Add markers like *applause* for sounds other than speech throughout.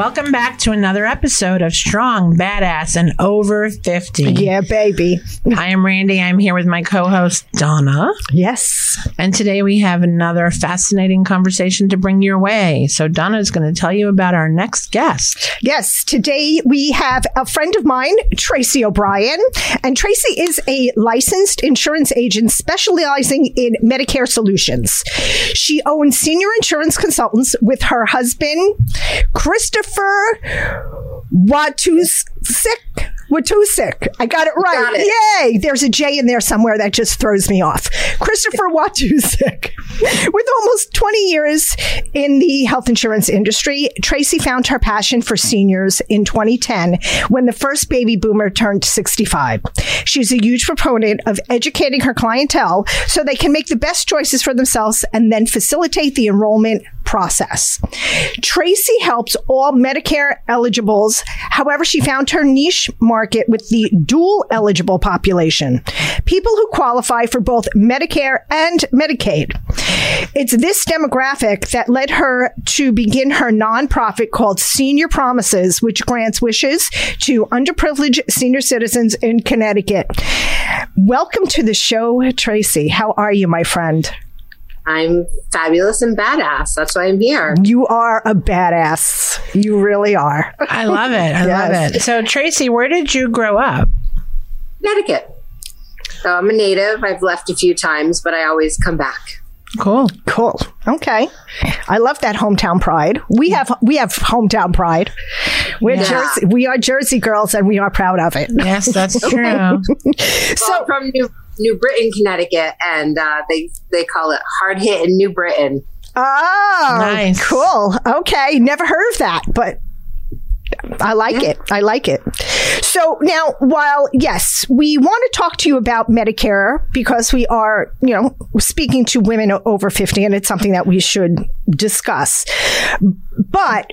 Welcome back to another episode of Strong, Badass, and Over 50. Yeah, baby. I am Randy. I'm here with my co host, Donna. Yes. And today we have another fascinating conversation to bring your way. So, Donna is going to tell you about our next guest. Yes. Today we have a friend of mine, Traci O'Brien. And Traci is a licensed insurance agent specializing in Medicare solutions. She owns senior insurance consultants with her husband, Christopher Watusik. Watusik. I got it right. Got it. Yay. There's a J in there somewhere that just throws me off. Christopher Watusik. With almost 20 years in the health insurance industry, Traci found her passion for seniors in 2010 when the first baby boomer turned 65. She's a huge proponent of educating her clientele so they can make the best choices for themselves and then facilitate the enrollment process. Traci helps all Medicare eligibles. However, she found her niche market with the dual eligible population, people who qualify for both Medicare and Medicaid. It's this demographic that led her to begin her nonprofit called Senior Promises, which grants wishes to underprivileged senior citizens in Connecticut. Welcome to the show, Traci. How are you, my friend? I'm fabulous and badass. That's why I'm here. You are a badass. You really are. I love it. I Yes. love it. So, Traci, where did you grow up? Connecticut. So I'm a native. I've left a few times, but I always come back. Cool. Cool. Okay. I love that hometown pride. We have we have hometown pride. We're Yeah. Jersey we are Jersey girls and we are proud of it. Yes, that's *laughs* true. So So I'm from New New Britain, Connecticut, and uh, they they call it hard hit in New Britain. Oh Nice. cool. Okay. Never heard of that, but I like it. I like it. So now, while yes, we want to talk to you about Medicare because we are, you know, speaking to women over 50 and it's something that we should discuss. But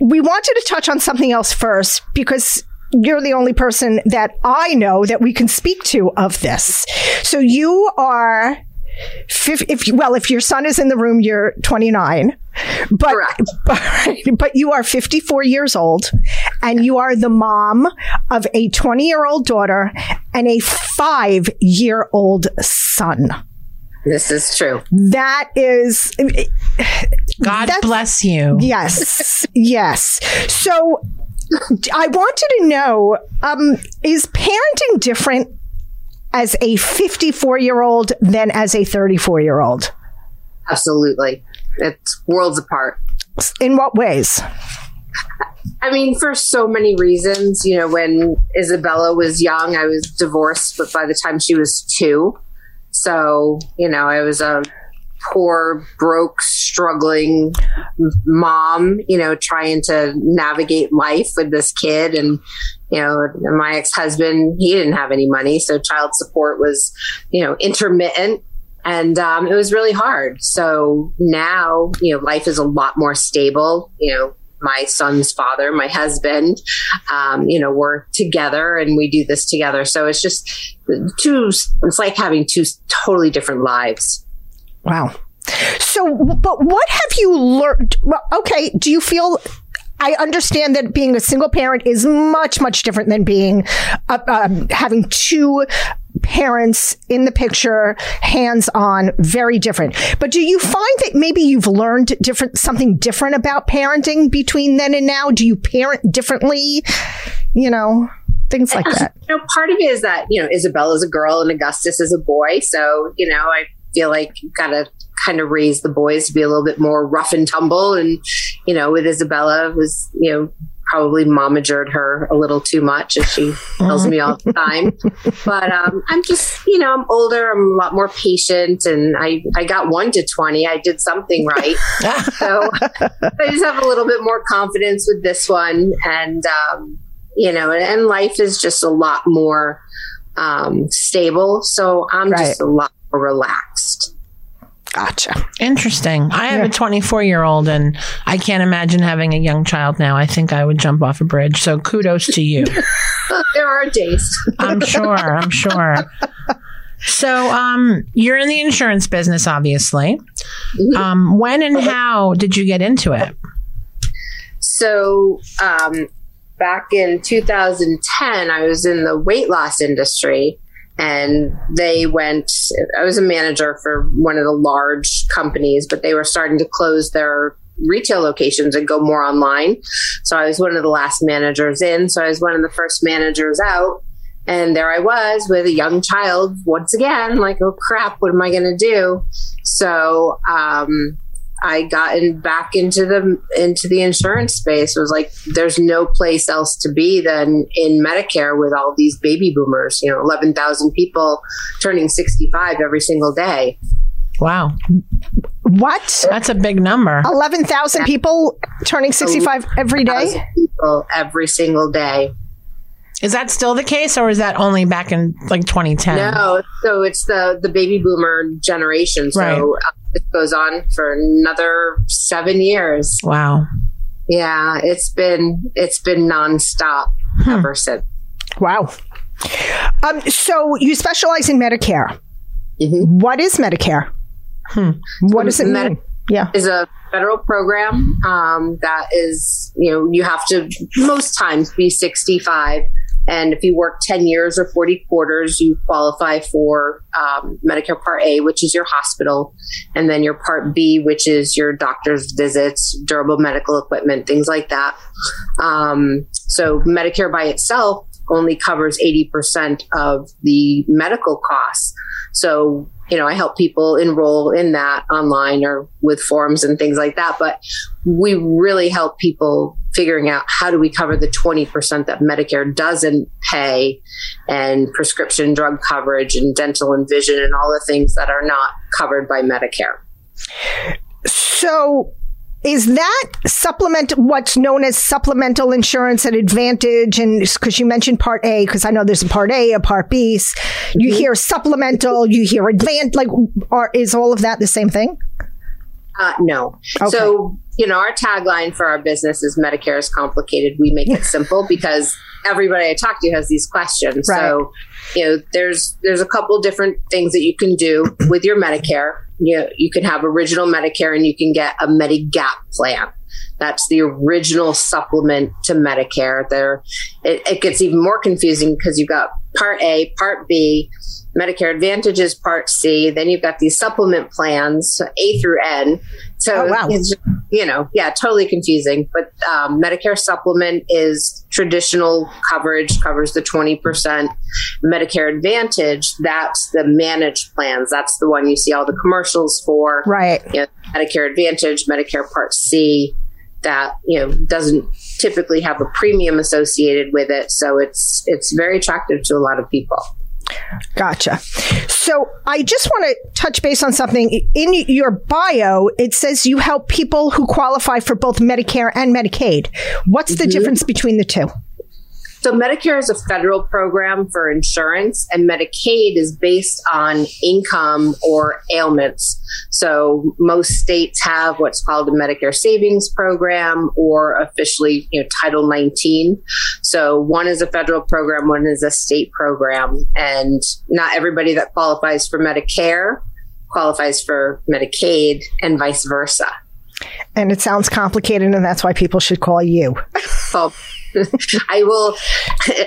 we wanted to touch on something else first because you're the only person that I know that we can speak to of this. So you are fif- if well, if your son is in the room, you're 29. But, Correct. *laughs* but but you are 54 years old, and you are the mom of a 20 year old daughter and a five year old son. This is true. That is *sighs* God bless you. yes, yes. So I wanted to know: um, is parenting different as a 54 year old than as a 34 year old? Absolutely. It's worlds apart. In what ways? I mean, for so many reasons. You know, when Isabella was young, I was divorced, but by the time she was two, so you know, I was a poor, broke, struggling mom. You know, trying to navigate life with this kid, and you know, my ex husband, he didn't have any money, so child support was, you know, intermittent. And um, it was really hard. So now, you know, life is a lot more stable. You know, my son's father, my husband, um, you know, we're together and we do this together. So it's just two, it's like having two totally different lives. Wow. So, but what have you learned? Well, okay. Do you feel? I understand that being a single parent is much, much different than being uh, um, having two parents in the picture, hands on, very different. But do you find that maybe you've learned different something different about parenting between then and now? Do you parent differently? You know, things like that. You know, part of it is that, you know, Isabella's a girl and Augustus is a boy. So, you know, I feel like you've got to kind of raise the boys to be a little bit more rough and tumble. And, you know, with Isabella was, you know, probably momagered her a little too much, as she tells me all the time. *laughs* But um, I'm just, you know, I'm older. I'm a lot more patient, and I I got one to twenty. I did something right, *laughs* so I just have a little bit more confidence with this one, and um, you know, and, life is just a lot more um, stable. So I'm Right. just a lot relaxed. Gotcha. Interesting. I have Yeah. a 24 year old and I can't imagine having a young child now. I think I would jump off a bridge. So kudos to you. *laughs* There are days. I'm sure. I'm sure. So, um, you're in the insurance business, obviously. Um, when and how did you get into it? So, um, back in 2010, I was in the weight loss industry and they went, I was a manager for one of the large companies, but they were starting to close their retail locations and go more online. So I was one of the last managers in. So I was one of the first managers out. And there I was with a young child once again, like, oh crap, what am I going to do? So, um, I got in, back into the into the insurance space. It was like there's no place else to be than in Medicare with all these baby boomers. You know, eleven thousand people turning sixty five every single day. Wow. What? That's a big number. 11,000 people turning 65 every day? People every single day. Is that still the case or is that only back in like 2010? No, so it's the the baby boomer generation. So Right. uh, it goes on for another 7 years. Wow. Yeah, it's been it's been nonstop ever since. Wow. Um, so you specialize in Medicare. Mhm. What is Medicare? What does it Medi- mean? Yeah. is a federal program um, that is, you know, you have to most times be 65. And if you work 10 years or 40 quarters, you qualify for um, Medicare Part A, which is your hospital, and then your Part B, which is your doctor's visits, durable medical equipment, things like that. Um, so Medicare by itself only covers 80% of the medical costs. So, you know, I help people enroll in that online or with forms and things like that. But we really help people figuring out how do we cover the 20% that Medicare doesn't pay and prescription drug coverage and dental and vision and all the things that are not covered by Medicare. So is that supplement what's known as supplemental insurance at advantage and because you mentioned part a because i know there's a part a a part b you hear supplemental you hear advanced like are, is all of that the same thing Uh, no. Okay. So, you know, our tagline for our business is Medicare is complicated. We make it simple *laughs* because everybody I talk to has these questions. So, you know, there's there's a couple different things that you can do *clears throat* with your Medicare. You know, you can have original Medicare and you can get a Medigap plan. That's the original supplement to Medicare. There, it, it gets even more confusing because you've got Part A, Part B, Medicare Advantage is Part C. Then you've got these supplement plans, so A through N. So Oh, wow. it's you know, yeah, totally confusing. But um, Medicare supplement is traditional coverage, covers the twenty percent. Medicare Advantage, that's the managed plans. That's the one you see all the commercials for right you know, Medicare Advantage, Medicare Part C, that you know doesn't typically have a premium associated with it, so it's it's very attractive to a lot of people. Gotcha. So I just want to touch base on something. In your bio, it says you help people who qualify for both Medicare and Medicaid. What's the mm-hmm. difference between the two? So Medicare is a federal program for insurance, and Medicaid is based on income or ailments. So most states have what's called a Medicare Savings Program, or officially, you know, Title 19. So one is a federal program, one is a state program, and not everybody that qualifies for Medicare qualifies for Medicaid, and vice versa. And it sounds complicated, and that's why people should call you. Well, *laughs* I will. *laughs*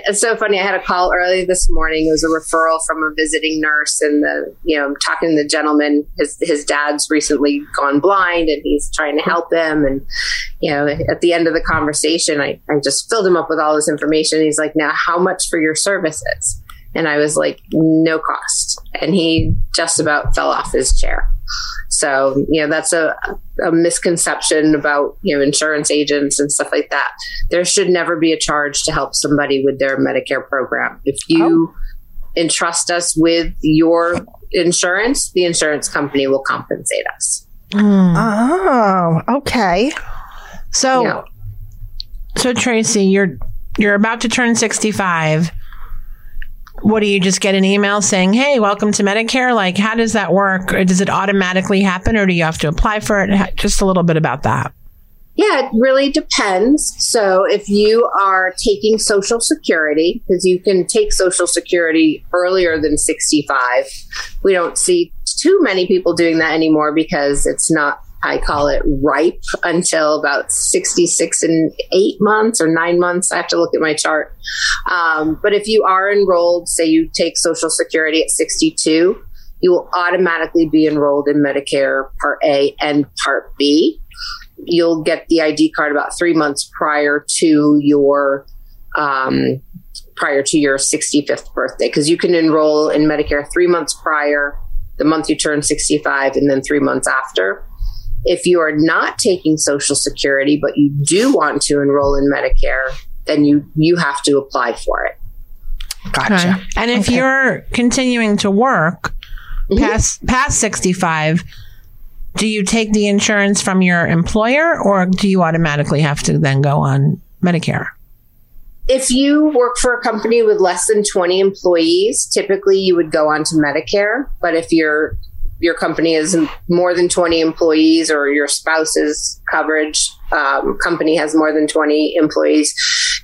It's so funny. I had a call early this morning. It was a referral from a visiting nurse, and the you know, I'm talking to the gentleman. His his dad's recently gone blind, and he's trying to help him. And you know, at the end of the conversation, I I just filled him up with all this information. He's like, "Now, how much for your services?" And I was like, "No cost." And he just about fell off his chair. So, you know, that's a, a misconception about, you know, insurance agents and stuff like that. There should never be a charge to help somebody with their Medicare program. If you oh. entrust us with your insurance, the insurance company will compensate us. Hmm. Oh, okay. So, Yeah. so Traci, you're you're about to turn 65. What do you just get an email saying, "Hey, welcome to Medicare"? Like, how does that work? Or does it automatically happen, or do you have to apply for it? Just a little bit about that. Yeah, it really depends. So if you are taking Social Security, because you can take Social Security earlier than 65, we don't see too many people doing that anymore because it's not I call it ripe until about 66 and eight months or nine months. I have to look at my chart. Um, but if you are enrolled, say you take Social Security at 62, you will automatically be enrolled in Medicare Part A and Part B. You'll get the ID card about three months prior to your um, prior to your 65th birthday because you can enroll in Medicare three months prior, the month you turn 65, and then three months after. If you are not taking Social Security, but you do want to enroll in Medicare, then you you have to apply for it. Gotcha. Okay. And if Okay. you're continuing to work mm-hmm. past past 65, do you take the insurance from your employer or do you automatically have to then go on Medicare? If you work for a company with less than 20 employees, typically you would go on to Medicare. But if your your company is more than 20 employees or your spouse's coverage um, company has more than 20 employees,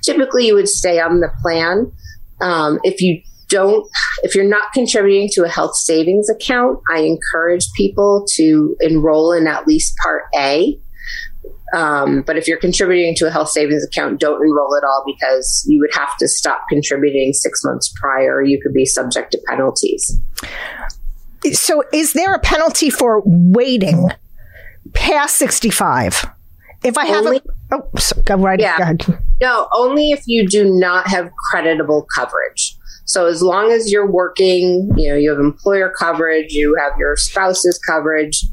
typically you would stay on the plan. Um, if you don't, if you're not contributing to a health savings account, I encourage people to enroll in at least Part A. Um, but if you're contributing to a health savings account, don't enroll at all because you would have to stop contributing six months prior. You could be subject to penalties. So, is there a penalty for waiting past 65? If I have Only- a. Oh, so, go right Yeah. ahead. No, only if you do not have creditable coverage. So as long as you're working, you know, you have employer coverage, you have your spouse's coverage,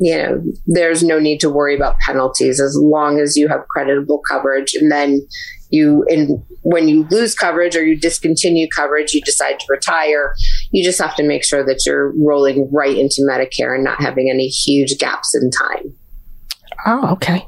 you know, there's no need to worry about penalties as long as you have creditable coverage. And then you, in when you lose coverage or you discontinue coverage, you decide to retire. You just have to make sure that you're rolling right into Medicare and not having any huge gaps in time. Oh, okay.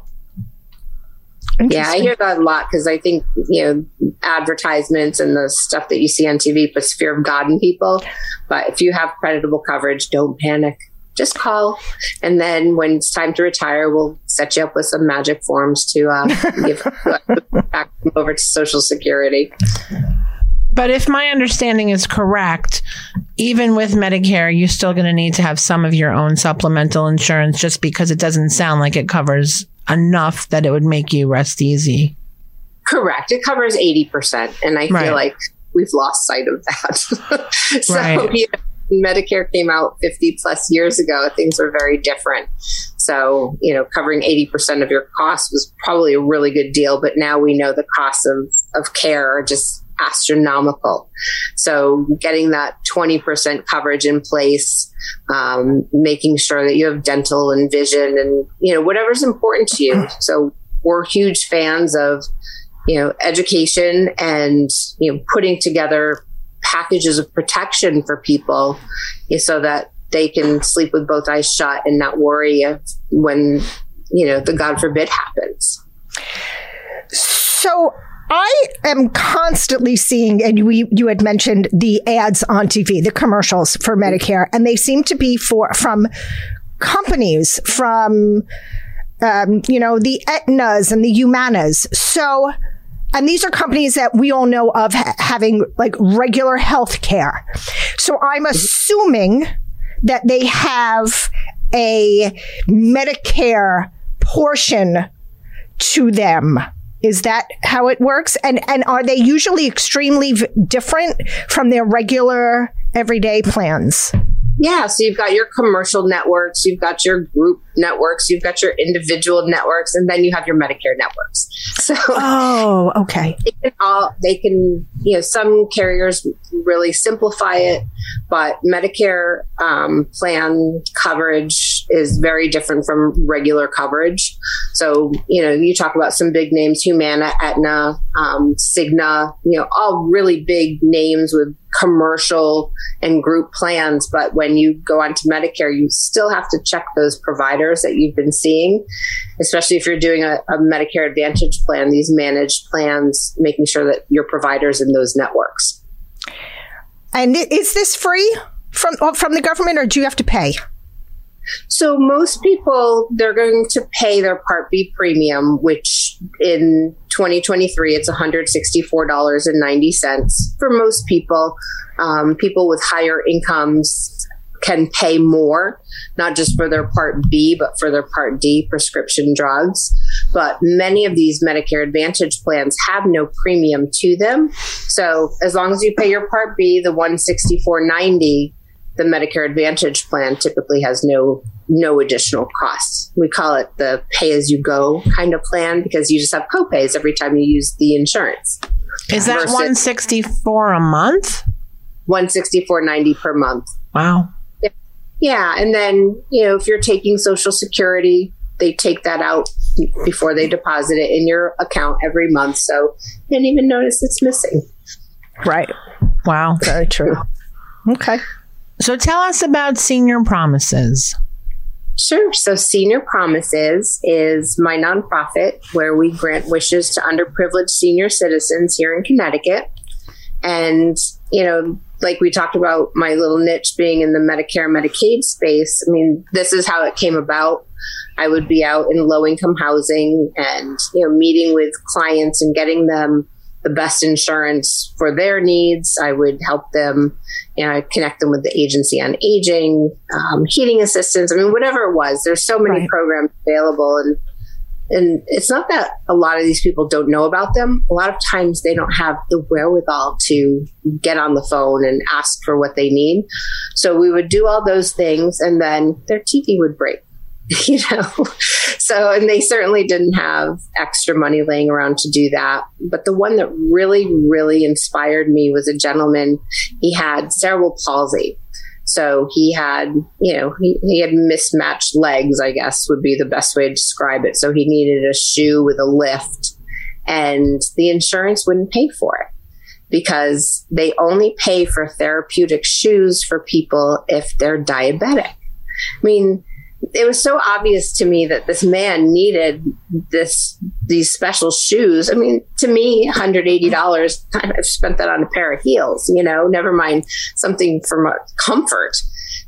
Yeah, I hear that a lot because I think you know advertisements and the stuff that you see on TV puts fear of God in people. But if you have creditable coverage, don't panic. Just call, and then when it's time to retire, we'll set you up with some magic forms to uh, *laughs* give back over to Social Security. But if my understanding is correct, even with Medicare, you're still going to need to have some of your own supplemental insurance just because it doesn't sound like it covers enough that it would make you rest easy. Correct. It covers eighty percent, and I Right. feel like we've lost sight of that. *laughs* so Right. you know, Medicare came out fifty plus years ago. Things were very different. So you know, covering eighty percent of your costs was probably a really good deal. But now we know the costs of of care are just astronomical. So getting that twenty percent coverage in place, um, making sure that you have dental and vision, and you know whatever's important to you. So we're huge fans of you know education and you know putting together packages of protection for people so that they can sleep with both eyes shut and not worry when you know the god forbid happens So I am constantly seeing, and we, you had mentioned the ads on TV, the commercials for Medicare, and they seem to be for from companies, from um, you know the Aetnas and the Humanas. So, and these are companies that we all know of ha- having like regular health care. So I'm assuming that they have a Medicare portion to them. Is that how it works? And and are they usually extremely v- different from their regular everyday plans? Yeah so you've got your commercial networks you've got your group networks you've got your individual networks and then you have your medicare networks *laughs* so Oh, okay. they can all they can you know some carriers really simplify it but medicare um, plan coverage is very different from regular coverage so you know you talk about some big names humana aetna um, cigna you know all really big names with commercial and group plans but when you go onto medicare you still have to check those providers that you've been seeing especially if you're doing a, a Medicare Advantage plan, these managed plans, making sure that your providers in those networks. And is this free from oh, from the government, or do you have to pay? So most people they're going to pay their Part B premium, which in 2023 it's 164 dollars and 90 cents for most people. Um, people with higher incomes can pay more, not just for their Part B, but for their Part D prescription drugs. But many of these Medicare Advantage plans have no premium to them. So as long as you pay your Part B, the 164.90, the Medicare Advantage plan typically has no no additional costs. We call it the pay as you go kind of plan because you just have copays every time you use the insurance. Is that 164 a month? 164.90 per month. Wow. Yeah, and then, you know, if you're taking social security, they take that out before they deposit it in your account every month. So you didn't even notice it's missing. Right. Wow. Very true. *laughs* Okay. So tell us about Senior Promises. Sure. So, Senior Promises is my nonprofit where we grant wishes to underprivileged senior citizens here in Connecticut. And, you know, like we talked about my little niche being in the Medicare Medicaid space. I mean, this is how it came about. I would be out in low income housing and, you know, meeting with clients and getting them the best insurance for their needs. I would help them, you know, connect them with the agency on aging, um, heating assistance. I mean, whatever it was, there's so many right. programs available and and it's not that a lot of these people don't know about them. A lot of times they don't have the wherewithal to get on the phone and ask for what they need. So we would do all those things and then their TV would break. *laughs* you know? So and they certainly didn't have extra money laying around to do that. But the one that really really inspired me was a gentleman. He had cerebral palsy. So he had you know he, he had mismatched legs i guess would be the best way to describe it. So he needed a shoe with a lift and the insurance wouldn't pay for it because they only pay for therapeutic shoes for people if they're diabetic. I mean it was so obvious to me that this man needed this these special shoes. I mean, to me, $180, I've spent that on a pair of heels, you know, never mind something for comfort.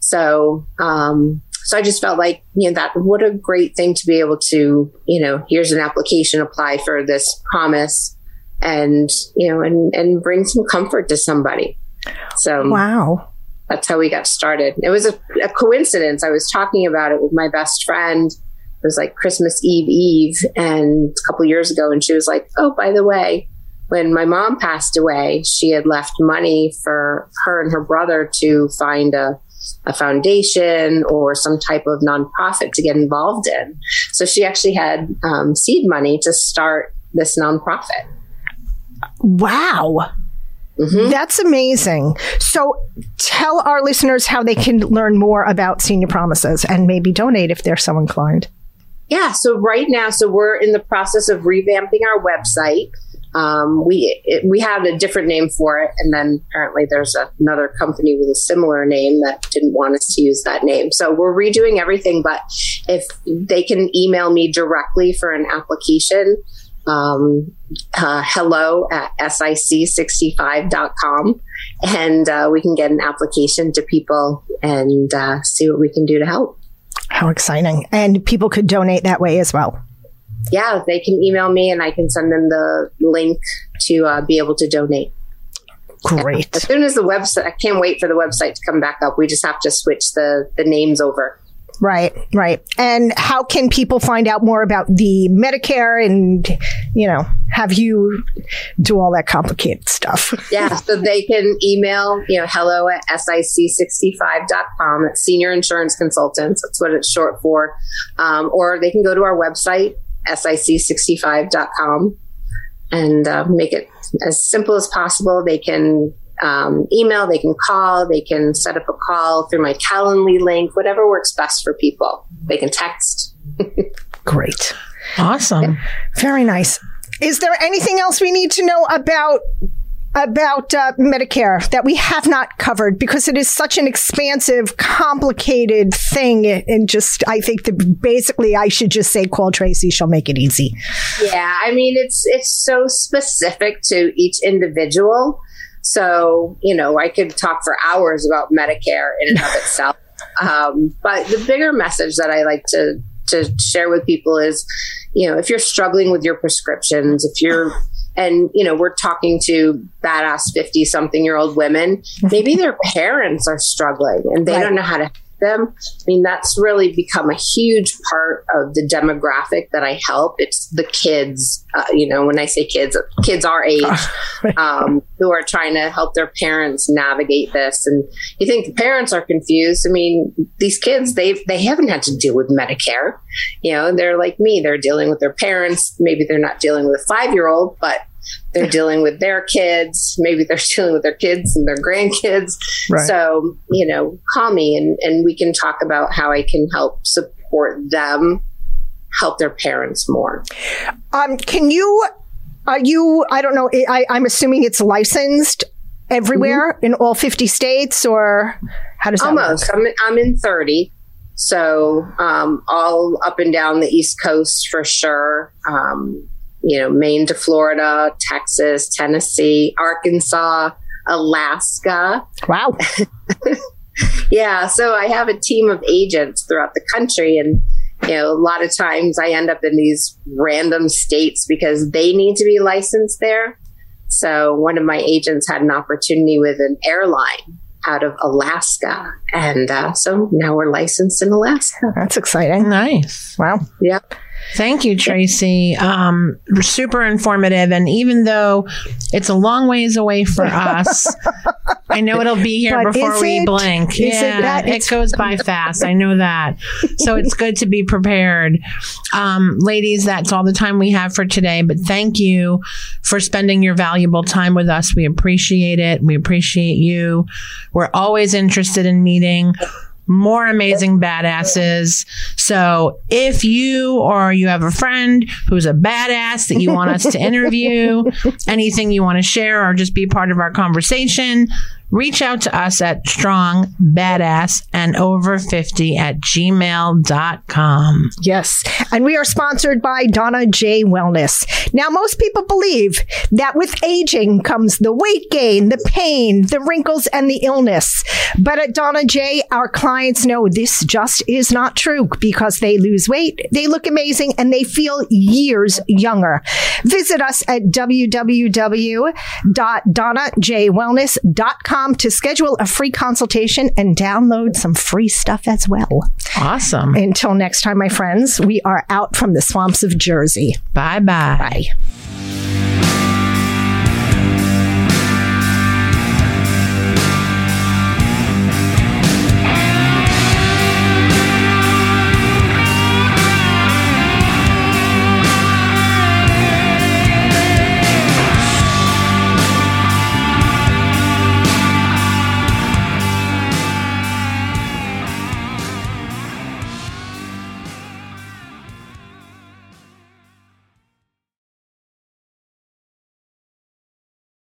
So, um, so I just felt like, you know, that what a great thing to be able to, you know, here's an application, apply for this promise and, you know, and, and bring some comfort to somebody. So, wow that's how we got started. It was a, a, coincidence. I was talking about it with my best friend. It was like Christmas Eve Eve and a couple years ago. And she was like, Oh, by the way, when my mom passed away, she had left money for her and her brother to find a, a foundation or some type of nonprofit to get involved in. So she actually had um, seed money to start this nonprofit. Wow. Mm-hmm. That's amazing. So tell our listeners how they can learn more about Senior Promises and maybe donate if they're so inclined. Yeah, so right now, so we're in the process of revamping our website. Um, we it, we had a different name for it, and then apparently there's a, another company with a similar name that didn't want us to use that name. So we're redoing everything. But if they can email me directly for an application, um, uh, hello at sic65.com and uh, we can get an application to people and uh, see what we can do to help. How exciting. And people could donate that way as well. Yeah, they can email me and I can send them the link to uh, be able to donate. Great. As soon as the website, I can't wait for the website to come back up. We just have to switch the, the names over. Right, right. And how can people find out more about the Medicare and, you know, have you do all that complicated stuff? *laughs* yeah, so they can email, you know, hello at sic65.com at senior insurance consultants. That's what it's short for. Um, or they can go to our website, sic65.com and uh, make it as simple as possible. They can um, email, they can call, they can set up a call through my Calendly link, whatever works best for people. They can text. Great. Awesome. Very nice. Is there anything else we need to know about about uh, Medicare that we have not covered because it is such an expansive, complicated thing. And just, I think that basically I should just say, call Traci. She'll make it easy. Yeah. I mean, it's, it's so specific to each individual. So, you know, I could talk for hours about Medicare in and of *laughs* itself. Um, but the bigger message that I like to, to share with people is, you know, if you're struggling with your prescriptions, if you're and you know we're talking to badass 50 something year old women maybe their parents are struggling and they Right. don't know how to them. I mean, that's really become a huge part of the demographic that I help. It's the kids, uh, you know, when I say kids, kids our age, um, who are trying to help their parents navigate this. And you think the parents are confused. I mean, these kids, they've, they haven't had to deal with Medicare. You know, they're like me. They're dealing with their parents. Maybe they're not dealing with a five year old, but they're dealing with their kids. Maybe they're *laughs* dealing with their kids and their grandkids. Right. So, you know, call me and, and we can talk about how I can help support them, help their parents more. Um, can you, are you, I don't know, I, I'm assuming it's licensed everywhere in all 50 states or how does that work? Almost. I'm, I'm in 30. So, um, all up and down the East Coast for sure. Um, you know, Maine to Florida, Texas, Tennessee, Arkansas, Alaska. Wow. *laughs* Yeah, so I have a team of agents throughout the country, and you know, a lot of times I end up in these random states because they need to be licensed there. So one of my agents had an opportunity with an airline out of Alaska, and uh, so now we're licensed in Alaska. That's exciting. Nice. Wow. Yep. Thank you, Traci. Um, super informative. And even though it's a long ways away for *laughs* us, I know it'll be here But before we it? blink. It yeah, that- it, goes by *laughs* fast. I know that. So it's good to be prepared. Um, ladies, that's all the time we have for today. But thank you for spending your valuable time with us. We appreciate it. We appreciate you. We're always interested in meeting more amazing badasses. So if you or you have a friend who's a badass that you want us to *laughs* interview, anything you want to share or just be part of our conversation, reach out to us at strong badass and over 50 at gmail.com. Yes. And we are sponsored by Donna J Wellness. Now, most people believe that with aging comes the weight gain, the pain, the wrinkles, and the illness. But at Donna J, our clients know this just is not true because they lose weight, they look amazing, and they feel years younger. Visit us at www.donnajwellness.com to schedule a free consultation and download some free stuff as well. Awesome. Until next time, my friends, we are out from the swamps of Jersey. Bye bye. Bye.